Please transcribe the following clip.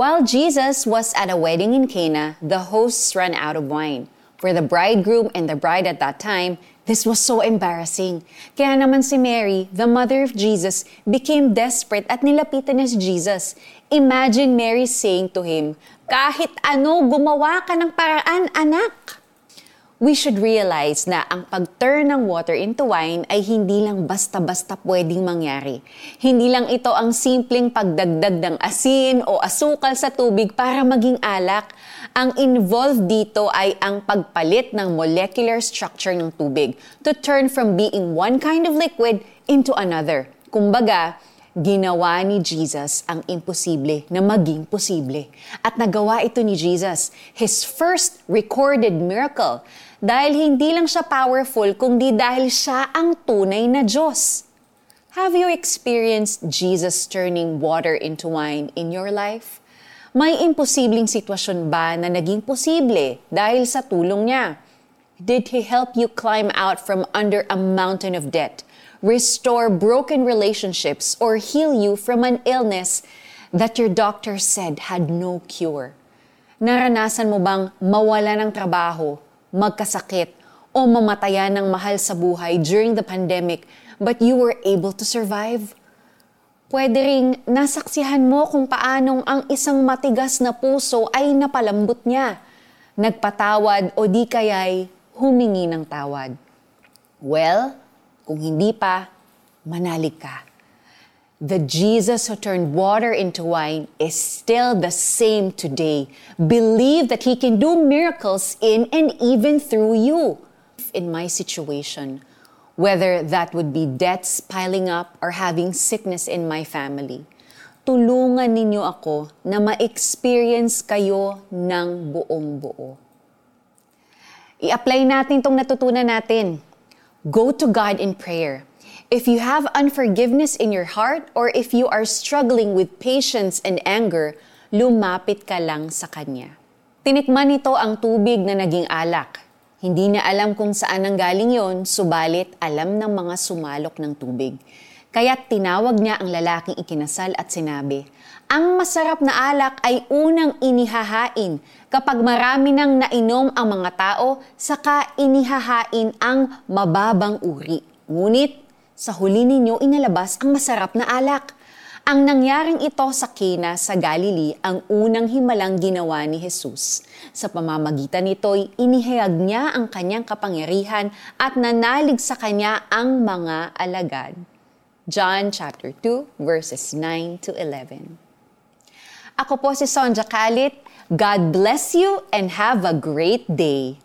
While Jesus was at a wedding in Cana, the hosts ran out of wine. For the bridegroom and the bride at that time, this was so embarrassing. Kaya naman si Mary, the mother of Jesus, became desperate at nilapitan niya si Jesus. Imagine Mary saying to him, Kahit ano, gumawa ka ng paraan, anak! We should realize na ang pag-turn ng water into wine ay hindi lang basta-basta pwedeng mangyari. Hindi lang ito ang simpleng pagdagdag ng asin o asukal sa tubig para maging alak. Ang involved dito ay ang pagpalit ng molecular structure ng tubig to turn from being one kind of liquid into another. Kumbaga, ginawa ni Jesus ang imposible na maging posible. At nagawa ito ni Jesus, his first recorded miracle, dahil hindi lang siya powerful, kundi dahil siya ang tunay na Diyos. Have you experienced Jesus turning water into wine in your life? May imposibleng sitwasyon ba na naging posible dahil sa tulong niya? Did He help you climb out from under a mountain of debt? Restore broken relationships, or heal you from an illness that your doctor said had no cure. Naranasan mo bang mawala ng trabaho, magkasakit, o mamatayan ng mahal sa buhay during the pandemic but you were able to survive? Pwede ring nasaksihan mo kung paanong ang isang matigas na puso ay napalambot niya, nagpatawad o di kaya'y humingi ng tawad. Well, kung hindi pa, manalig ka. The Jesus who turned water into wine is still the same today. Believe that He can do miracles in and even through you. In my situation, whether that would be debts piling up or having sickness in my family, tulungan ninyo ako na ma-experience kayo ng buong buo. I-apply natin itong natutunan natin Go to God in prayer. If you have unforgiveness in your heart or if you are struggling with patience and anger, lumapit ka lang sa Kanya. Tinikman nito ang tubig na naging alak. Hindi niya alam kung saan ang galing yon, subalit alam ng mga sumalok ng tubig. Kaya tinawag niya ang lalaking ikinasal at sinabi, Ang masarap na alak ay unang inihahain Kapag marami nang nainom ang mga tao, saka inihahain ang mababang uri. Ngunit sa huli ninyo inalabas ang masarap na alak. Ang nangyaring ito sa Kena sa Galilee ang unang himalang ginawa ni Jesus. Sa pamamagitan nito'y inihayag niya ang kanyang kapangyarihan at nanalig sa kanya ang mga alagad. John chapter 2 verses 9 to 11. Ako po si Sonja Kalit God bless you and have a great day.